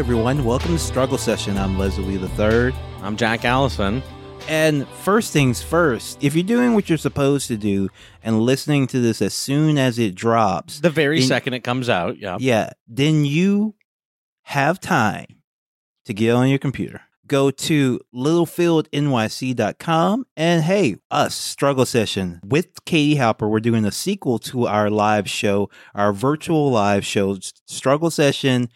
Everyone. Welcome to Struggle Session. I'm Leslie the Third. I'm Jack Allison. And first things first, if you're doing what you're supposed to do and listening to this as soon as it drops, The very In- second it comes out, yeah. yeah, then you have time to get on your computer. Go to littlefieldnyc.com and hey, us, Struggle Session with Katie Halper. We're doing a sequel to our live show, our virtual live show, Struggle Session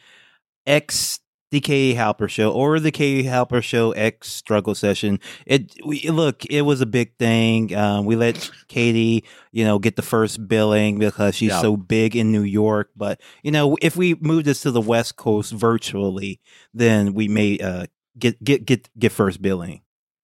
X the Katie Halper show or the Katie Halper show X struggle session. It we, look, it was a big thing. Um, we let Katie, you know, get the first billing because she's Yeah. so big in New York. But you know, if we move this to the West Coast virtually, then we may uh, get get get get first billing.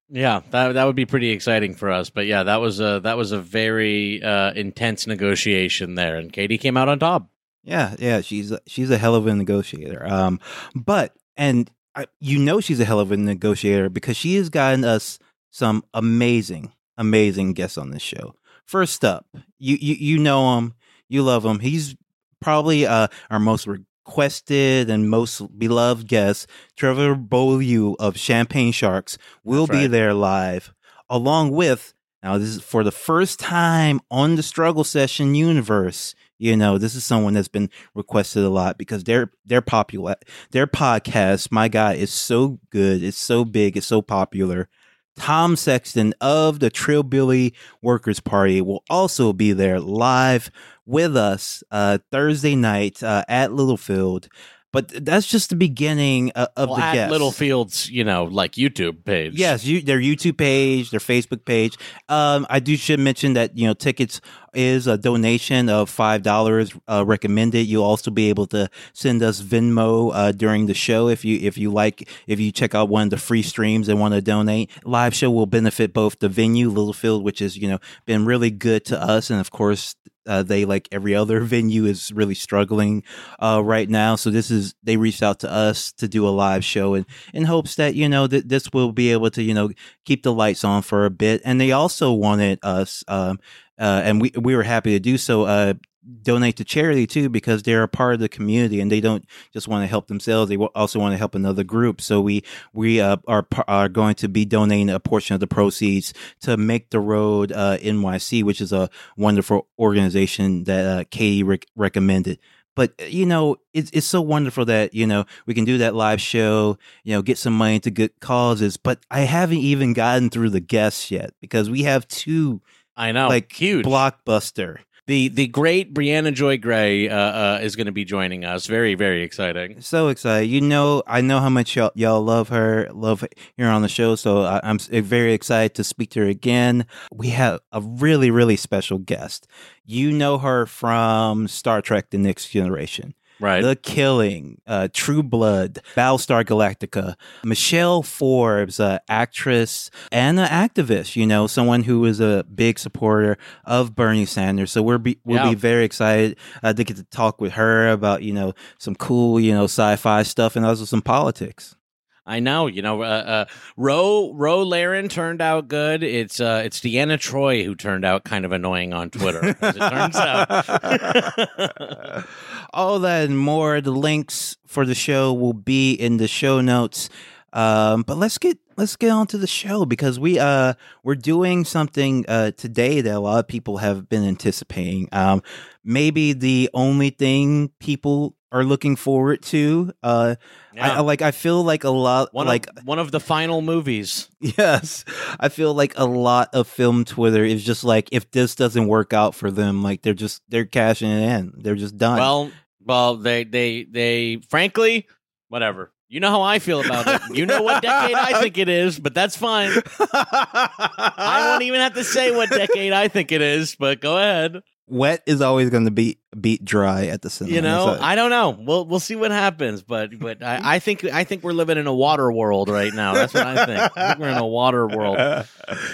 Yeah, that that would be pretty exciting for us. But yeah, that was a that was a very uh, intense negotiation there, and Katie came out on top. Yeah, yeah, she's a, she's a hell of a negotiator. Um, but and I, you know she's a hell of a negotiator because she has gotten us some amazing, amazing guests on this show. First up, you you you know him, you love him. He's probably uh our most requested and most beloved guest, Trevor Beaulieu of Champagne Sharks, will That's be right. there live, along with now this is for the first time on the Struggle Session universe. You know, this is someone that's been requested a lot because they're they're popular. Their podcast, my God, is so good. It's so big. It's so popular. Tom Sexton of the Trillbilly Workers Party will also be there live with us uh, Thursday night uh, at Littlefield. But that's just the beginning uh, of well, the at guests. Littlefield's, you know, like YouTube page. Yes, you, their YouTube page, their Facebook page. Um, I do should mention that you know tickets is a donation of five dollars uh, recommended. You'll also be able to send us Venmo uh, during the show if you if you like if you check out one of the free streams and want to donate. Live show will benefit both the venue Littlefield, which has you know been really good to us, and of course. Uh, they like every other venue is really struggling uh, right now. So this is they reached out to us to do a live show and in hopes that you know that this will be able to you know keep the lights on for a bit. And they also wanted us, um, uh, and we we were happy to do so. Uh, donate to charity too because they're a part of the community and they don't just want to help themselves they also want to help another group so we we uh, are are going to be donating a portion of the proceeds to make the road uh, NYC which is a wonderful organization that uh, Katie rec- recommended but uh, you know it's it's so wonderful that you know we can do that live show you know get some money to good causes but i haven't even gotten through the guests yet because we have two I know. like huge. blockbuster the the great Briahna Joy Gray uh, uh, is going to be joining us. Very very exciting. so excited you know i know how much y'all, y'all love her love here on the show so I, i'm very excited to speak to her again we have a really really special guest you know her from star trek the next generation Right. The Killing, uh, True Blood, Battlestar Galactica, Michelle Forbes, uh, actress and an activist. You know, someone who is a big supporter of Bernie Sanders. So we're be, we'll Yeah. be very excited uh, to get to talk with her about you know some cool you know sci-fi stuff and also some politics. I know, you know, uh, uh, Ro Laren turned out good. It's uh, it's Deanna Troi who turned out kind of annoying on Twitter, as it turns out. All that and more. The links for the show will be in the show notes. Um, but let's get let's get on to the show because we uh we're doing something uh today that a lot of people have been anticipating. Um, maybe the only thing people are looking forward to. Uh, I, I like I feel like a lot one like of, one of the final movies. Yes. I feel like a lot of film Twitter is just like if this doesn't work out for them, like they're just they're cashing it in. They're just done. Well, well, they they they frankly, whatever. You know how I feel about it. You know what decade I think it is, but that's fine. I won't even have to say what decade I think it is, but go ahead. Wet is always going to be beat dry at the cinema. You know, So- I don't know. We'll we'll see what happens, but but I, I think I think we're living in a water world right now. That's what I think. I think we're in a water world.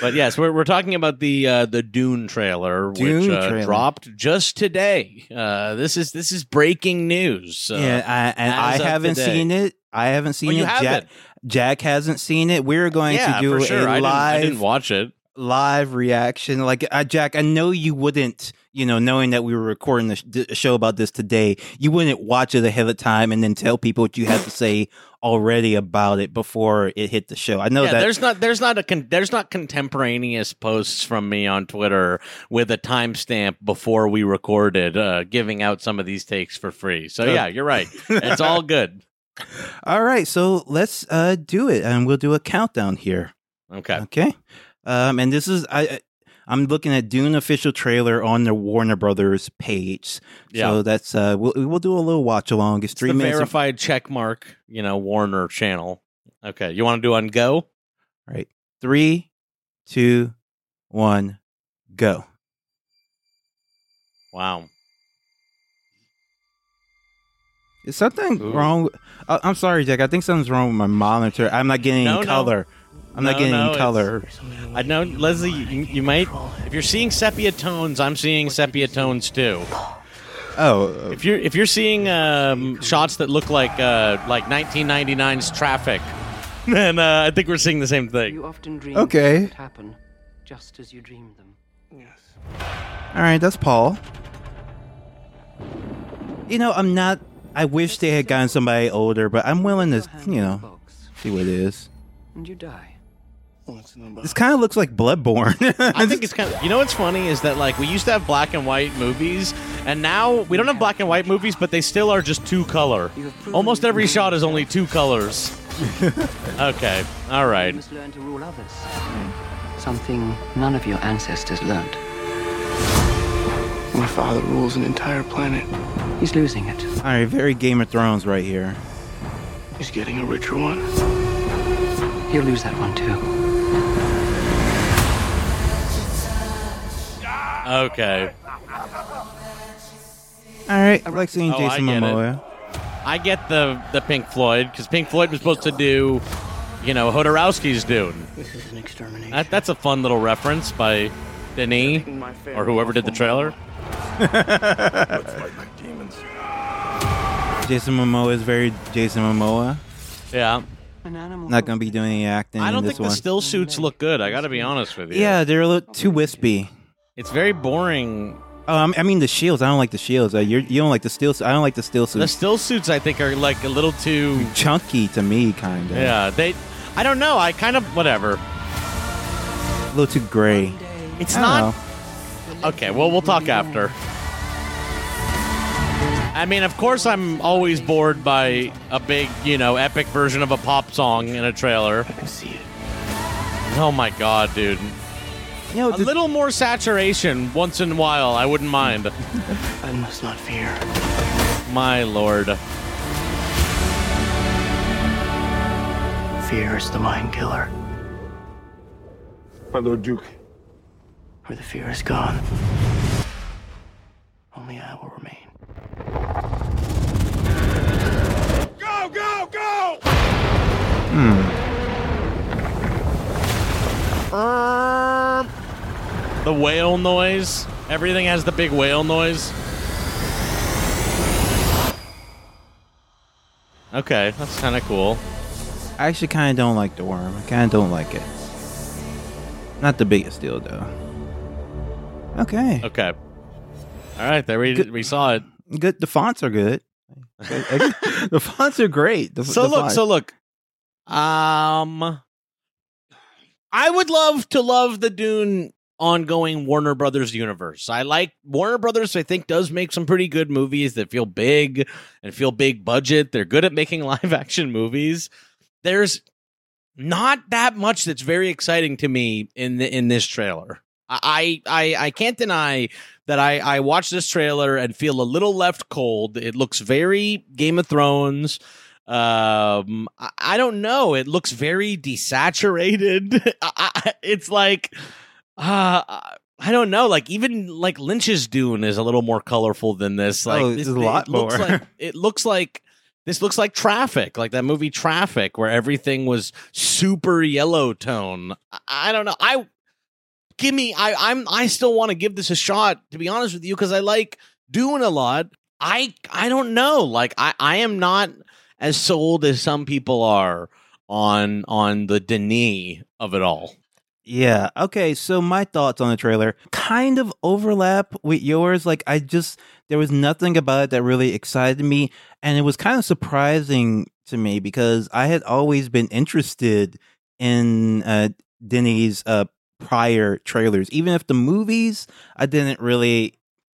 But yes, we're we're talking about the uh, the Dune trailer, Dune which uh, trailer. dropped just today. Uh, this is this is breaking news. Uh, yeah, I, and I haven't today. seen it. I haven't seen Oh, it. Jack, haven't? Jack hasn't seen it. We're going yeah, to do sure. a I didn't, I live didn't watch it. live reaction. Like uh, Jack, I know you wouldn't, you know, knowing that we were recording the, sh- the show about this today, you wouldn't watch it ahead of time and then tell people what you had to say already about it before it hit the show. I know yeah, that there's not there's not a con- there's not contemporaneous posts from me on Twitter with a timestamp before we recorded, uh, giving out some of these takes for free. So yeah, you're right. It's all good. All right, so let's uh do it and we'll do a countdown here. Okay. Okay. Um, and this is I. I'm looking at Dune official trailer on the Warner Brothers page. Yeah. So that's uh, we'll we'll do a little watch along. It's It's three minutes. of- verified check mark, you know, Warner channel. Okay. You want to do on go? right. Three, two, one, go. Wow. Is something Ooh. wrong? Uh, I'm sorry, Jack. I think something's wrong with my monitor. I'm not getting No, any no. color. I'm not getting no, any color. I know, Leslie. You, you might, if you're seeing sepia tones, I'm seeing sepia tones too. Oh, If you're if you're seeing um, shots that look like uh, like 1999's Traffic, then uh, I think we're seeing the same thing. You often dream Okay. happen just as you dreamed them. Yes. all right. That's Paul. You know, I'm not. I wish they had gotten somebody older, but I'm willing to, you know, see what it is. and you die. This kind of looks like Bloodborne. I think it's kind of you know what's funny is that like we used to have black and white movies, and now we don't have black and white movies, but they still are just two color. You have proven Almost every shot is only two colors. okay, all right. You must learn to rule others. Something none of your ancestors learned. My father rules an entire planet. He's losing it. All right, very Game of Thrones right here. He's getting a richer one. He'll lose that one too. Okay, All right, I like seeing Oh, I Jason it. Momoa. I get the the Pink Floyd because Pink Floyd was supposed to do, you know, Jodorowsky's Dune. This is an extermination. That, that's a fun little reference by Denis or whoever did the trailer. Jason Momoa is very Jason Momoa. Yeah, An animal Not gonna be doing any acting I don't in this think the one. still suits look good. I got to be honest with you. yeah, they're a little too wispy. it's very boring. Oh, I mean- I mean the shields. I don't like the shields. Uh, you're, you don't like the steel. I don't like the steel The suits. still suits, I think, are like a little too. Chunky to me, kind of. Yeah, they. I don't know. I kind of whatever. a little too gray. It's I don't not know. okay. Well, we'll talk after. I mean, of course, I'm always bored by a big, you know, epic version of a pop song in a trailer. I can see it. Oh my god, dude! You know, A the- little more saturation once in a while, I wouldn't mind. I must not fear. My lord. Fear is the mind killer. My Lord Duke. Where the fear is gone, only I will remain. Go, go, go! Hmm. The whale noise. Everything has the big whale noise. Okay, that's kind of cool. I actually kind of don't like the worm. I kind of don't like it. Not the biggest deal though. Okay, Okay. All right, there we Good. we saw it. good. The fonts are good. the fonts are great. The, So the look, fonts- so look. Um I would love to love the Dune ongoing Warner Brothers universe. I like Warner Brothers I think does make some pretty good movies that feel big and feel big budget. They're good at making live action movies. There's not that much that's very exciting to me in the, in this trailer. I I I can't deny that I I watch this trailer and feel a little left cold. It looks very Game of Thrones. Um, I, I don't know. It looks very desaturated. I, it's like, uh, I don't know. Like even like Lynch's Dune is a little more colorful than this. Like Oh, this, a lot it looks more. like it looks like this looks like Traffic, like that movie Traffic, where everything was super yellow tone. I, I don't know. I give me. I I'm I still want to give this a shot. To be honest with you, because I like Dune a lot. I I don't know. Like I I am not as sold as some people are on on the Denis of it all. Yeah. Okay. So my thoughts on the trailer kind of overlap with yours. Like I just there was nothing about it that really excited me, and it was kind of surprising to me because I had always been interested in uh, Denis's uh, prior trailers, even if the movies I didn't really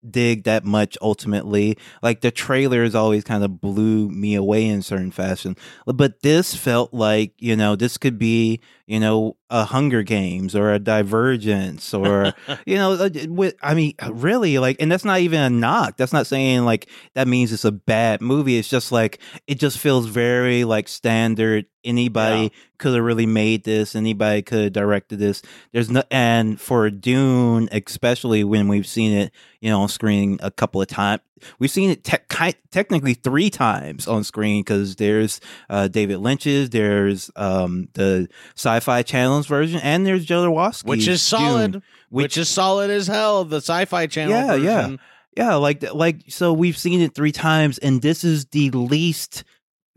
dig that much ultimately. Like the trailers always kind of blew me away in certain fashion. But this felt like you know this could be you know a hunger games or a divergence or you know uh, with i mean really like and that's not even a knock. That's not saying like that means it's a bad movie. It's just like it just feels very like standard anybody Yeah. could have really made this anybody could have directed this there's no and for dune especially when we've seen it you know on screen a couple of times we've seen it te- technically three times on screen because there's uh, david lynch's there's um, the sci-fi channel's version and there's jodorowsky's which is solid. Dune, which, is solid as hell. The Sci-Fi Channel. Yeah, yeah. yeah like like so we've seen it three times and this is the least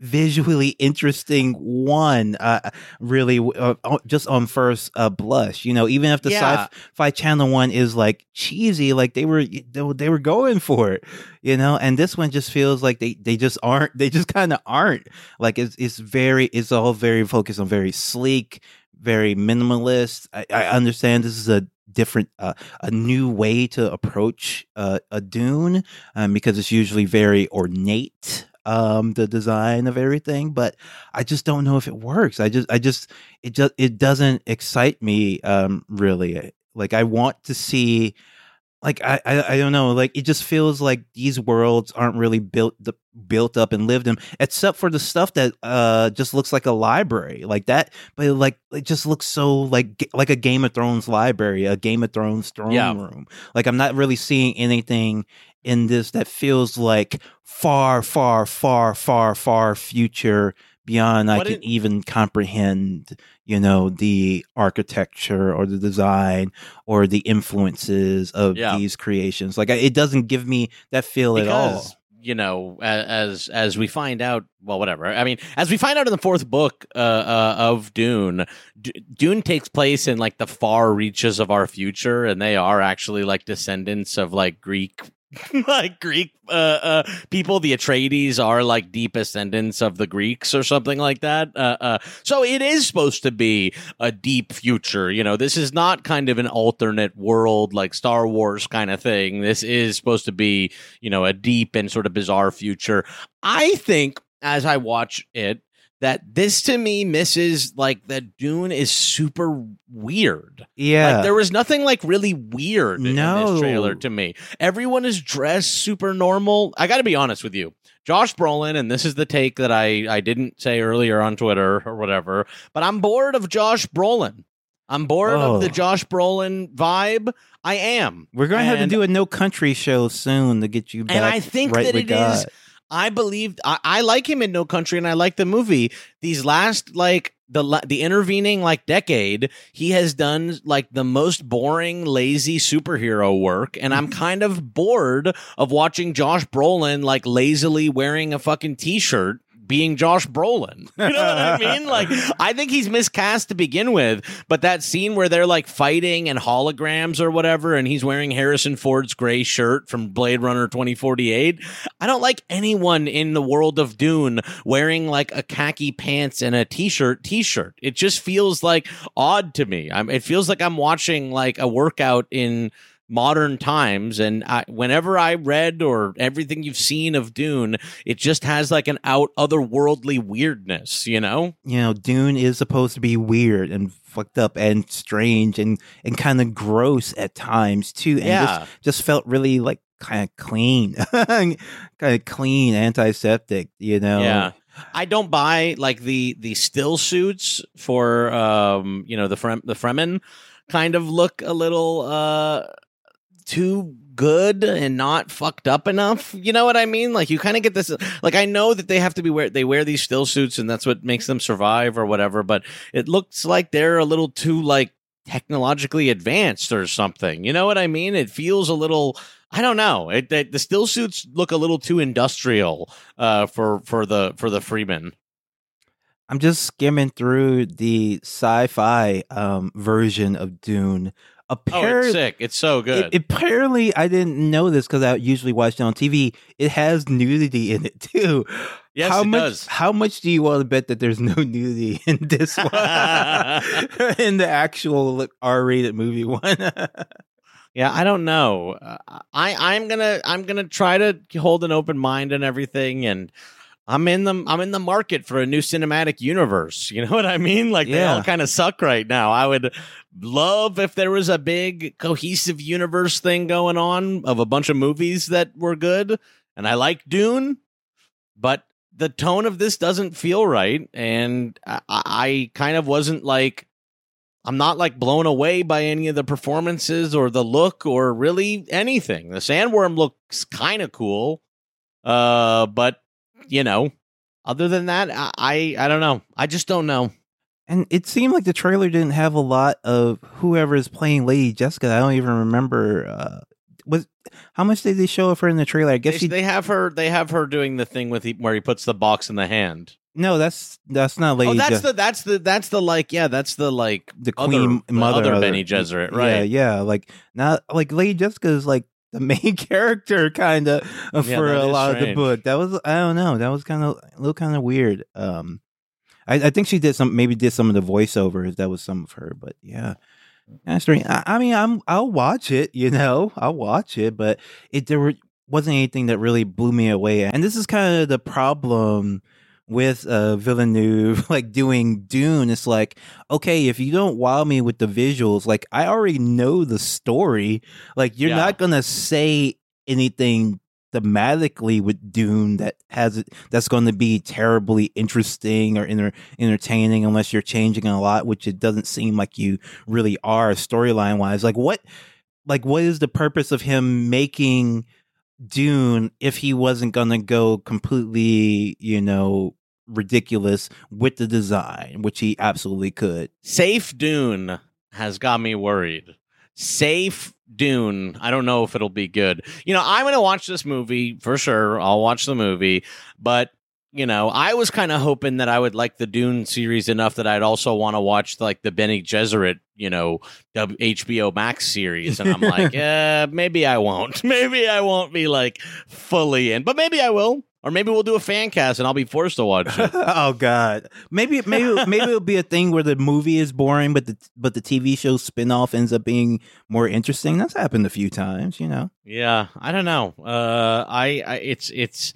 visually interesting one uh really uh, just on first uh blush you know even if the Yeah. sci-fi channel one is like cheesy like they were they, were- they were going for it you know and this one just feels like they they just aren't they just kind of aren't like it's it's very it's all very focused on very sleek very minimalist i, I understand this is a different uh, a new way to approach uh, a dune um, because it's usually very ornate um the design of everything but i just don't know if it works. I just i just it just it doesn't excite me um really. Like i want to see like I, I I don't know like it just feels like these worlds aren't really built the, built up and lived in except for the stuff that uh just looks like a library like that but like it just looks so like like a Game of Thrones library a Game of Thrones throne Yeah. room. Like I'm not really seeing anything in this that feels like far far far far far future beyond I can it- even comprehend you know the architecture or the design or the influences of Yeah. these creations. Like it doesn't give me that feel at all. You know as as we find out well whatever. I mean as we find out in the fourth book uh, uh of dune D- dune takes place in like the far reaches of our future and they are actually like descendants of like greek like greek uh, uh people the atreides are like deep descendants of the greeks or something like that. Uh, uh so it is supposed to be a deep future you know? This is not kind of an alternate world like star wars kind of thing. This is supposed to be you know, a deep and sort of bizarre future. I think as I watch it, that this to me misses like that Dune is super weird. yeah Like there was nothing like really weird in this trailer to me. Everyone is dressed super normal. I got to be honest with you. Josh Brolin, and this is the take that I I didn't say earlier on Twitter or whatever, but I'm bored of Josh Brolin. I'm bored Oh. of the oh. Josh Brolin vibe. I am. we're gonna have to do a no country show soon to get you back and I think right that it God. is. I believe I, I like him in No Country, and I like the movie. These last like the the intervening like decade, he has done like the most boring, lazy superhero work, and I'm mm-hmm. kind of bored of watching Josh Brolin like lazily wearing a fucking t-shirt. Being Josh Brolin, you know what I mean? Like, I think he's miscast to begin with. But that scene where they're like fighting and holograms or whatever, and he's wearing Harrison Ford's gray shirt from Blade Runner 2048, I don't like anyone in the world of Dune wearing like a khaki pants and a t-shirt t-shirt. It just feels like odd to me. I'm, it feels like I'm watching like a workout in modern times and I, whenever I read or everything you've seen of Dune, it just has like an out otherworldly weirdness, you know? you know, Dune is supposed to be weird and fucked up and strange and and kind of gross at times too. And Yeah. just just felt really like kind of clean, kind of clean, antiseptic. You know, Yeah. I don't buy like the the still suits for um you know the Frem- the Fremen kind of look a little uh too good and not fucked up enough. You know what I mean? Like you kind of get this like I know that they have to be wear they wear these still suits and that's what makes them survive or whatever, but it looks like they're a little too like technologically advanced or something. You know what I mean? It feels a little I don't know. It, it the still suits look a little too industrial uh for for the for the Fremen. I'm just skimming through the sci-fi um, version of Dune. Oh, it's Apparently, sick. It's so good. It, apparently, I didn't know this because I usually watch it on TV. It has nudity in it too. yes, how it much? does. How much do you want to bet that there's no nudity in this one? in the actual R-rated movie one. Yeah, I don't know. Uh, I I'm gonna I'm gonna try to hold an open mind and everything, and I'm in the I'm in the market for a new cinematic universe. You know what I mean? Like they all kind of suck right now. I would love if there was a big cohesive universe thing going on of a bunch of movies that were good, and I like Dune, but the tone of this doesn't feel right, and I, I kind of wasn't like. I'm not like blown away by any of the performances or the look or really anything. The sandworm looks kind of cool, uh, but you know, other than that, I, I I don't know. I just don't know. and it seemed like the trailer didn't have a lot of whoever is playing Lady Jessica. I don't even remember. Uh, was how much did they show of her in the trailer? I guess They, she. they have her. They have her doing the thing with he, where he puts the box in the hand. no, that's that's not Lady. oh, that's Jes- the that's the that's the like yeah that's the like the other- queen the mother other Bene Gesserit Yeah, right. yeah. Like not like Lady Jessica is like the main character kind of Yeah, for a lot of the book. That was I don't know. That was kind of a little kind of weird. Um, I, I think she did some maybe did some of the voiceovers. That was some of her, but yeah. That's strange. I, I mean, I'm I'll watch it. You know, I'll watch it, but it there were, wasn't anything that really blew me away. And this is kind of the problem with uh Villeneuve like doing Dune. It's like, okay, if you don't wow me with the visuals, like I already know the story. Like you're Yeah. not gonna say anything thematically with Dune that has it that's going to be terribly interesting or enter, entertaining unless you're changing a lot, which it doesn't seem like you really are storyline wise. Like what, like what is the purpose of him making Dune if he wasn't going to go completely, you know, ridiculous with the design, which he absolutely could. Safe Dune has got me worried. Safe Dune. I don't know if it'll be good. You know, I'm going to watch this movie for sure. I'll watch the movie, but you know, I was kind of hoping that I would like the Dune series enough that I'd also want to watch like the Bene Gesserit, you know, HBO Max series. And I'm like, uh, maybe I won't. Maybe I won't be like fully in, but maybe I will. Or maybe we'll do a fan cast and I'll be forced to watch it. oh God, maybe maybe maybe it'll be a thing where the movie is boring, but the but the TV show spinoff ends up being more interesting. That's happened a few times, you know. Yeah, I don't know. Uh, I, I it's it's.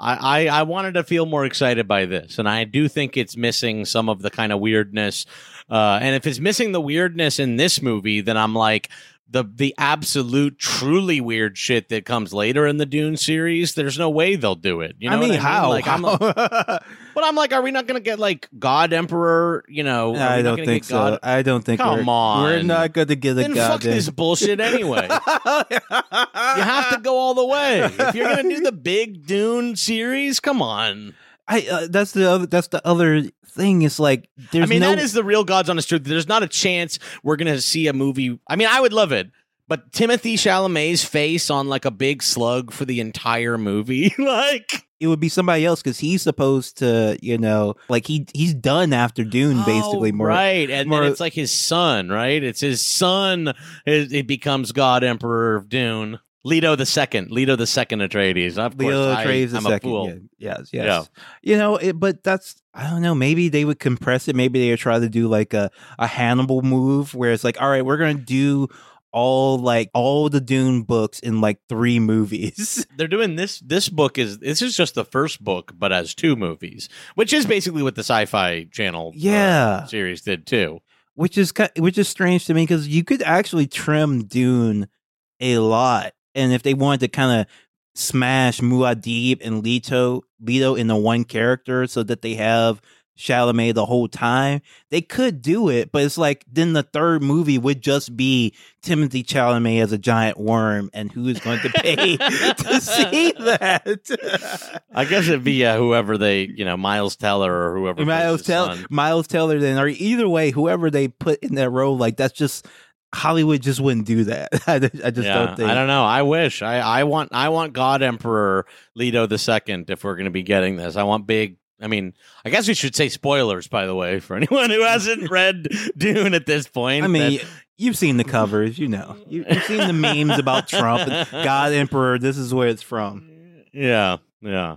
I, I wanted to feel more excited by this, and I do think it's missing some of the kind of weirdness. Uh, and if it's missing the weirdness in this movie, then I'm like the the absolute truly weird shit that comes later in the Dune series. There's no way they'll do it. You know I mean, what how? Like, I'm like, but I'm like, are we not going to get like God Emperor? You know, are I don't think so. God? I don't think Come we're, on. we're not going to get a god. Then fuck this bullshit anyway. You have to go all the way. If you're gonna do the big Dune series, come on. I uh, that's the other that's the other thing. It's like there's I mean, no that is the real God's honest truth. There's not a chance we're gonna see a movie. I mean, I would love it, but Timothée Chalamet's face on like a big slug for the entire movie, like it would be somebody else because he's supposed to you know like he he's done after Dune basically Oh, more right, and more- then it's like his son, right? It's his son. It, it becomes God Emperor of Dune. Leto the second, Leto the second Atreides. Of course, Leo I, Atreides the I'm a second. fool. Yeah, yes, yes. You know, it, but that's I don't know. Maybe they would compress it. Maybe they would try to do like a a Hannibal move where it's like, all right, we're gonna do all like all the Dune books in like three movies. they're doing this this book is this is just the first book but as two movies which is basically what the sci-fi channel uh, Yeah. series did too which is which is strange to me because you could actually trim Dune a lot, and if they wanted to kind of smash Muad'Dib and Leto Leto into one character so that they have Chalamet the whole time, they could do it. But it's like then the third movie would just be Timothée Chalamet as a giant worm, and who is going to pay to see that? i guess it'd be uh, whoever they you know miles teller or whoever Miles Teller. Miles Teller, then or either way, whoever they put in that role, like that's just Hollywood just wouldn't do that. I, just- yeah, don't think. I don't know. I wish. I, I want I want God Emperor Leto the second if we're going to be getting this. I want big I mean, I guess we should say spoilers, by the way, for anyone who hasn't read Dune at this point. I mean, that- you've seen the covers, you know. You, you've seen the memes about Trump and God Emperor. This is where it's from. yeah, yeah.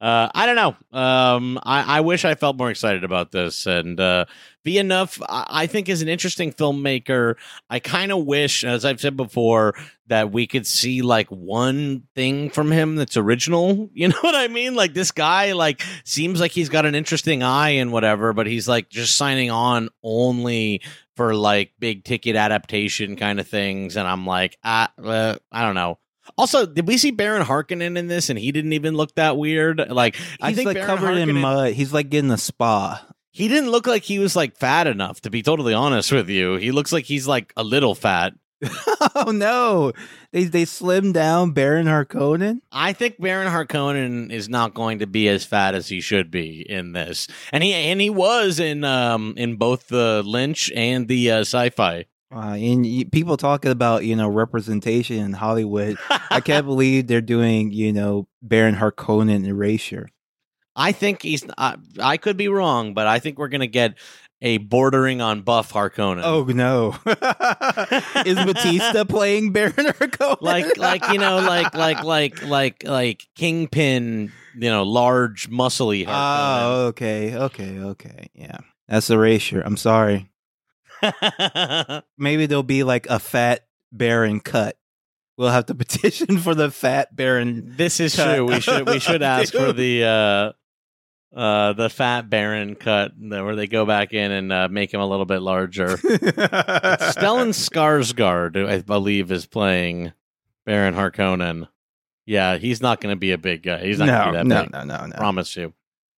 Uh, I don't know. Um, I, I wish I felt more excited about this. And uh, enough. I, I think, is an interesting filmmaker. I kind of wish, as I've said before, that we could see like one thing from him that's original. You know what I mean? Like this guy, like seems like he's got an interesting eye and whatever, but he's like just signing on only for like big ticket adaptation kind of things. And I'm like, I, uh, I don't know. Also, did we see Baron Harkonnen in this, and he didn't even look that weird? Like, He's I think like Baron covered in mud. He's like getting a spa. He didn't look like he was like fat enough. To be totally honest with you, he looks like he's like a little fat. oh no. They they slimmed down Baron Harkonnen. I think Baron Harkonnen is not going to be as fat as he should be in this, and he and he was in um in both the Lynch and the uh, sci-fi. Uh, and y- people talking about you know representation in Hollywood. I can't believe they're doing you know Baron Harkonnen erasure. I think he's. I, I could be wrong, but I think we're gonna get a bordering on buff Harkonnen. Oh no! Is Bautista playing Baron Harkonnen? like like you know like like like like like kingpin you know large muscly Oh, okay, okay, okay. Yeah, that's erasure. I'm sorry. Maybe there'll be like a fat Baron cut. We'll have to petition for the fat Baron. this is Cut. true we should we should ask for the uh uh the fat baron cut where they go back in and uh, make him a little bit larger stellan skarsgård i believe is playing baron harkonnen yeah he's not going to be a big guy he's not no, going to be that no, big no, no, no. Promise you.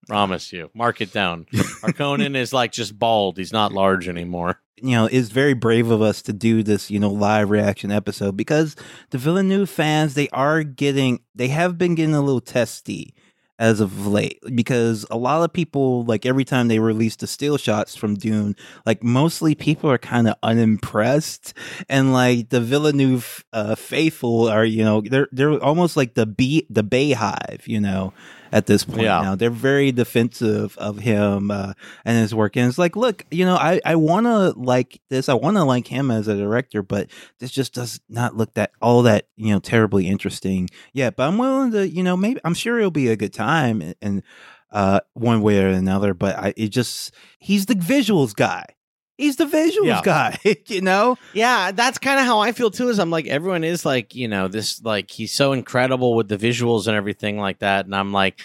Promise you. Mark it down. Harkonnen is like just bald. He's not large anymore. you know, it's very brave of us to do this, you know, live reaction episode because the Villeneuve fans, they are getting, they have been getting a little testy as of late because a lot of people, like every time they release the still shots from Dune, like mostly people are kind of unimpressed and like the Villeneuve uh, faithful are, you know, they're, they're almost like the bee, the Bayhive, you know, at this point Yeah. now. They're very defensive of him uh, and his work. And it's like, look, you know, I, I want to like this. I want to like him as a director, but this just does not look that all that, you know, terribly interesting yet. But I'm willing to, you know, maybe I'm sure it'll be a good time and, and uh, one way or another. But I, it just, he's the visuals guy. He's the visuals Yeah. guy, you know? Yeah, that's kind of how I feel too. Is I'm like everyone is like you know this like he's so incredible with the visuals and everything like that, and I'm like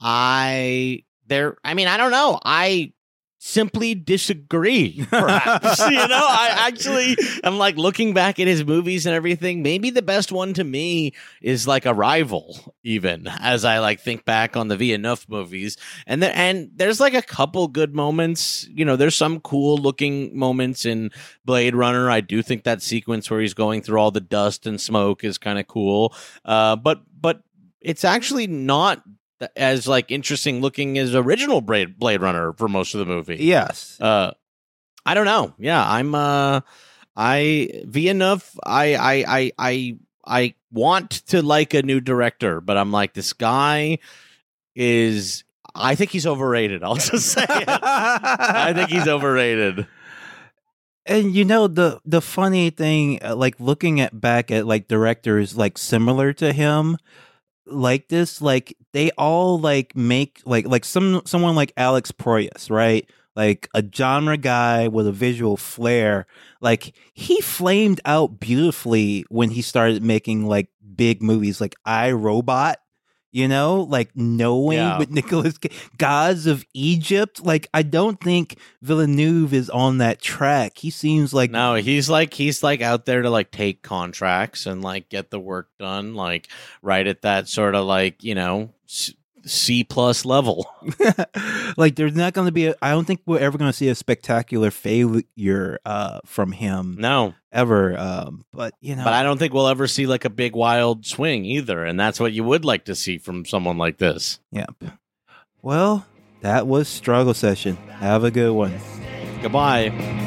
I there. I mean I don't know. I simply disagree. Perhaps you know I actually I'm like looking back at his movies and everything. Maybe the best one to me is like Arrival. Even as I like think back on the Villeneuve movies, and there and there's like a couple good moments. You know, there's some cool looking moments in Blade Runner. I do think that sequence where he's going through all the dust and smoke is kind of cool. Uh, but but it's actually not as like interesting looking as original Blade Blade Runner for most of the movie. Yes. Uh, I don't know. Yeah, I'm. Uh, I Villeneuve. I I I I I want to like a new director, but I'm like this guy is. I think he's overrated. I'll just say it. I think he's overrated. and you know the the funny thing uh, like looking at back at like directors like similar to him like this like they all like make like like some someone like Alex Proyas right? Like a genre guy with a visual flair. Like he flamed out beautifully when he started making like big movies like I Robot you know like knowing Yeah. with Nicolas Gods of Egypt like I don't think Villeneuve is on that track he seems like No, he's like he's like out there to like take contracts and like get the work done, like right at that sort of like you know C- plus level. like there's not going to be a, I don't think we're ever going to see a spectacular failure uh from him No, ever um but you know but I don't think we'll ever see like a big wild swing either, and that's what you would like to see from someone like this. yep well that was struggle session have a good one Goodbye.